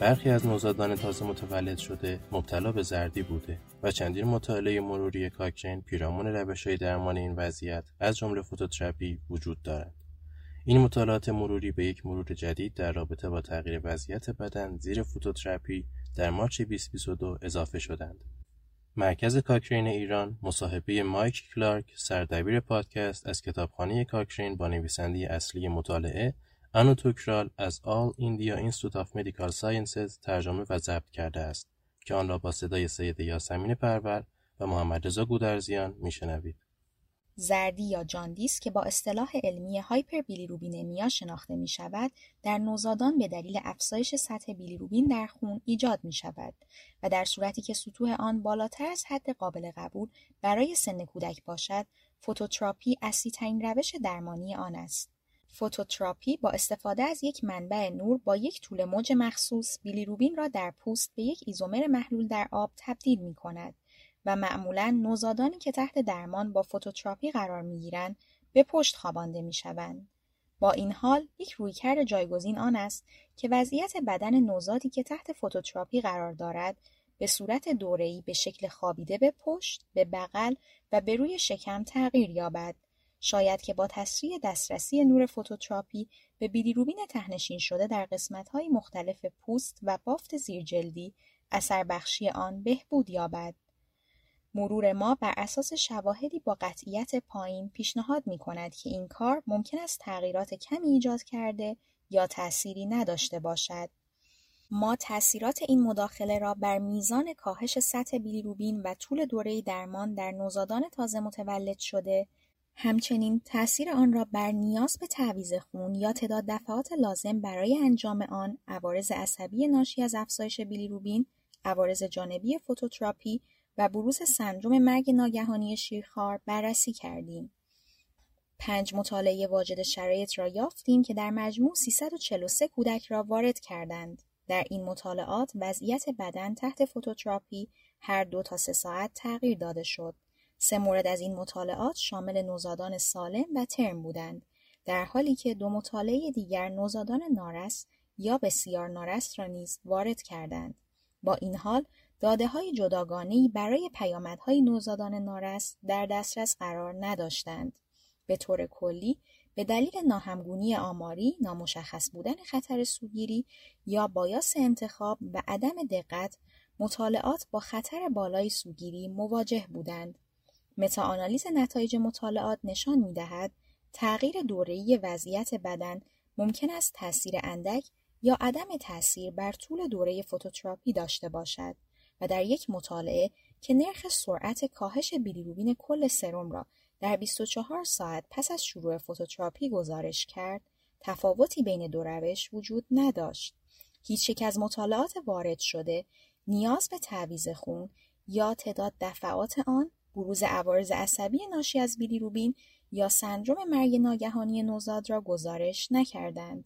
برخی از نوزادان تازه متولد شده مبتلا به زردی بوده و چندین مطالعه مروری کاکرین پیرامون روشهای درمان این وضعیت از جمله فوتوتراپی وجود دارد این مطالعات مروری به یک مرور جدید در رابطه با تغییر وضعیت بدن زیر فوتوتراپی در مارچ 2022 اضافه شدند. مرکز کاکرین ایران مصاحبه مایک کلارک سردبیر پادکست از کتابخانه کاکرین با نویسنده اصلی مطالعه انوتوکرال از All India Institute of Medical Sciences ترجمه و ضبط کرده است که آن را با صدای سید یاسمین پرور و محمد رضا گودرزیان میشنوید. زردی یا جاندیس که با اصطلاح علمی هایپربیلیروبینمیا شناخته می شود در نوزادان به دلیل افزایش سطح بیلیروبین در خون ایجاد می شود و در صورتی که سطوح آن بالاتر از حد قابل قبول برای سن کودک باشد فوتوتراپی اصلی روش درمانی آن است. فوتوتراپی با استفاده از یک منبع نور با یک طول موج مخصوص بیلیروبین را در پوست به یک ایزومر محلول در آب تبدیل می کند و معمولا نوزادانی که تحت درمان با فوتوتراپی قرار می‌گیرند به پشت خوابانده می‌شوند با این حال یک رویکرد جایگزین آن است که وضعیت بدن نوزادی که تحت فوتوتراپی قرار دارد به صورت دوره‌ای به شکل خوابیده به پشت، به بغل و به روی شکم تغییر یابد. شاید که با تسریع دسترسی نور فوتوتراپی به بیلیروبین تهنشین شده در قسمت‌های مختلف پوست و بافت زیرجلدی اثر بخشی آن بهبود یابد. مرور ما بر اساس شواهدی با قطعیت پایین پیشنهاد می کند که این کار ممکن است تغییرات کمی ایجاد کرده یا تأثیری نداشته باشد. ما تأثیرات این مداخله را بر میزان کاهش سطح بیلیروبین و طول دوره درمان در نوزادان تازه متولد شده همچنین تأثیر آن را بر نیاز به تعویض خون یا تعداد دفعات لازم برای انجام آن، عوارض عصبی ناشی از افزایش بیلیروبین، عوارض جانبی فوتوتراپی و بروز سندروم مرگ ناگهانی شیرخوار بررسی کردیم. پنج مطالعه واجد شرایط را یافتیم که در مجموع 343 کودک را وارد کردند. در این مطالعات وضعیت بدن تحت فوتوتراپی هر دو تا سه ساعت تغییر داده شد. سه مورد از این مطالعات شامل نوزادان سالم و ترم بودند در حالی که دو مطالعه دیگر نوزادان نارس یا بسیار نارس را نیز وارد کردند. با این حال های جداگانه‌ای برای پیامدهای نوزادان نارس در دسترس قرار نداشتند. به طور کلی به دلیل ناهمگونی آماری، نامشخص بودن خطر سوگیری یا بایاس انتخاب و عدم دقت، مطالعات با خطر بالای سوگیری مواجه بودند. متاآنالیز نتایج مطالعات نشان می‌دهد تغییر دوره‌ای وضعیت بدن ممکن است تاثیر اندک یا عدم تاثیر بر طول دوره فوتوتراپی داشته باشد. و در یک مطالعه که نرخ سرعت کاهش بیلیروبین کل سرم را در 24 ساعت پس از شروع فوتوتراپی گزارش کرد، تفاوتی بین دو روش وجود نداشت. هیچ یک از مطالعات وارد شده نیاز به تعویض خون یا تعداد دفعات آن، بروز عوارض عصبی ناشی از بیلیروبین یا سندروم مرگ ناگهانی نوزاد را گزارش نکردند.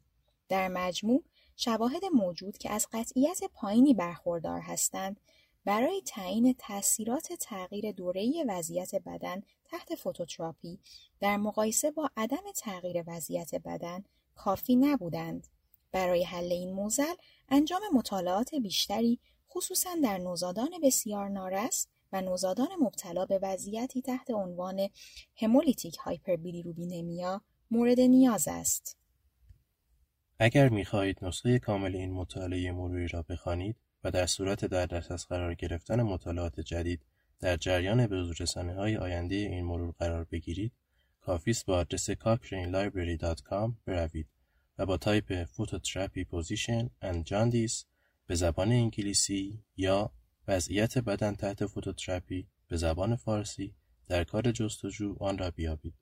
در مجموع شواهد موجود که از قطعیت پایینی برخوردار هستند برای تعیین تاثیرات تغییر دوره‌ای وضعیت بدن تحت فوتوتراپی در مقایسه با عدم تغییر وضعیت بدن کافی نبودند. برای حل این موزل انجام مطالعات بیشتری خصوصا در نوزادان بسیار نارس و نوزادان مبتلا به وضعیتی تحت عنوان همولیتیک هایپربیلیروبینمیا مورد نیاز است. اگر می‌خواهید نسخه کامل این مطالعه مروری را بخوانید و در صورت در دسترس قرار گرفتن مطالعات جدید در جریان های آینده این مرور قرار بگیرید کافی است به آدرس cochranelibrary.com بروید و با تایپ phototherapy position and jaundice به زبان انگلیسی یا وضعیت بدن تحت فوتوتراپی به زبان فارسی در کادر جستجو آن را بیابید.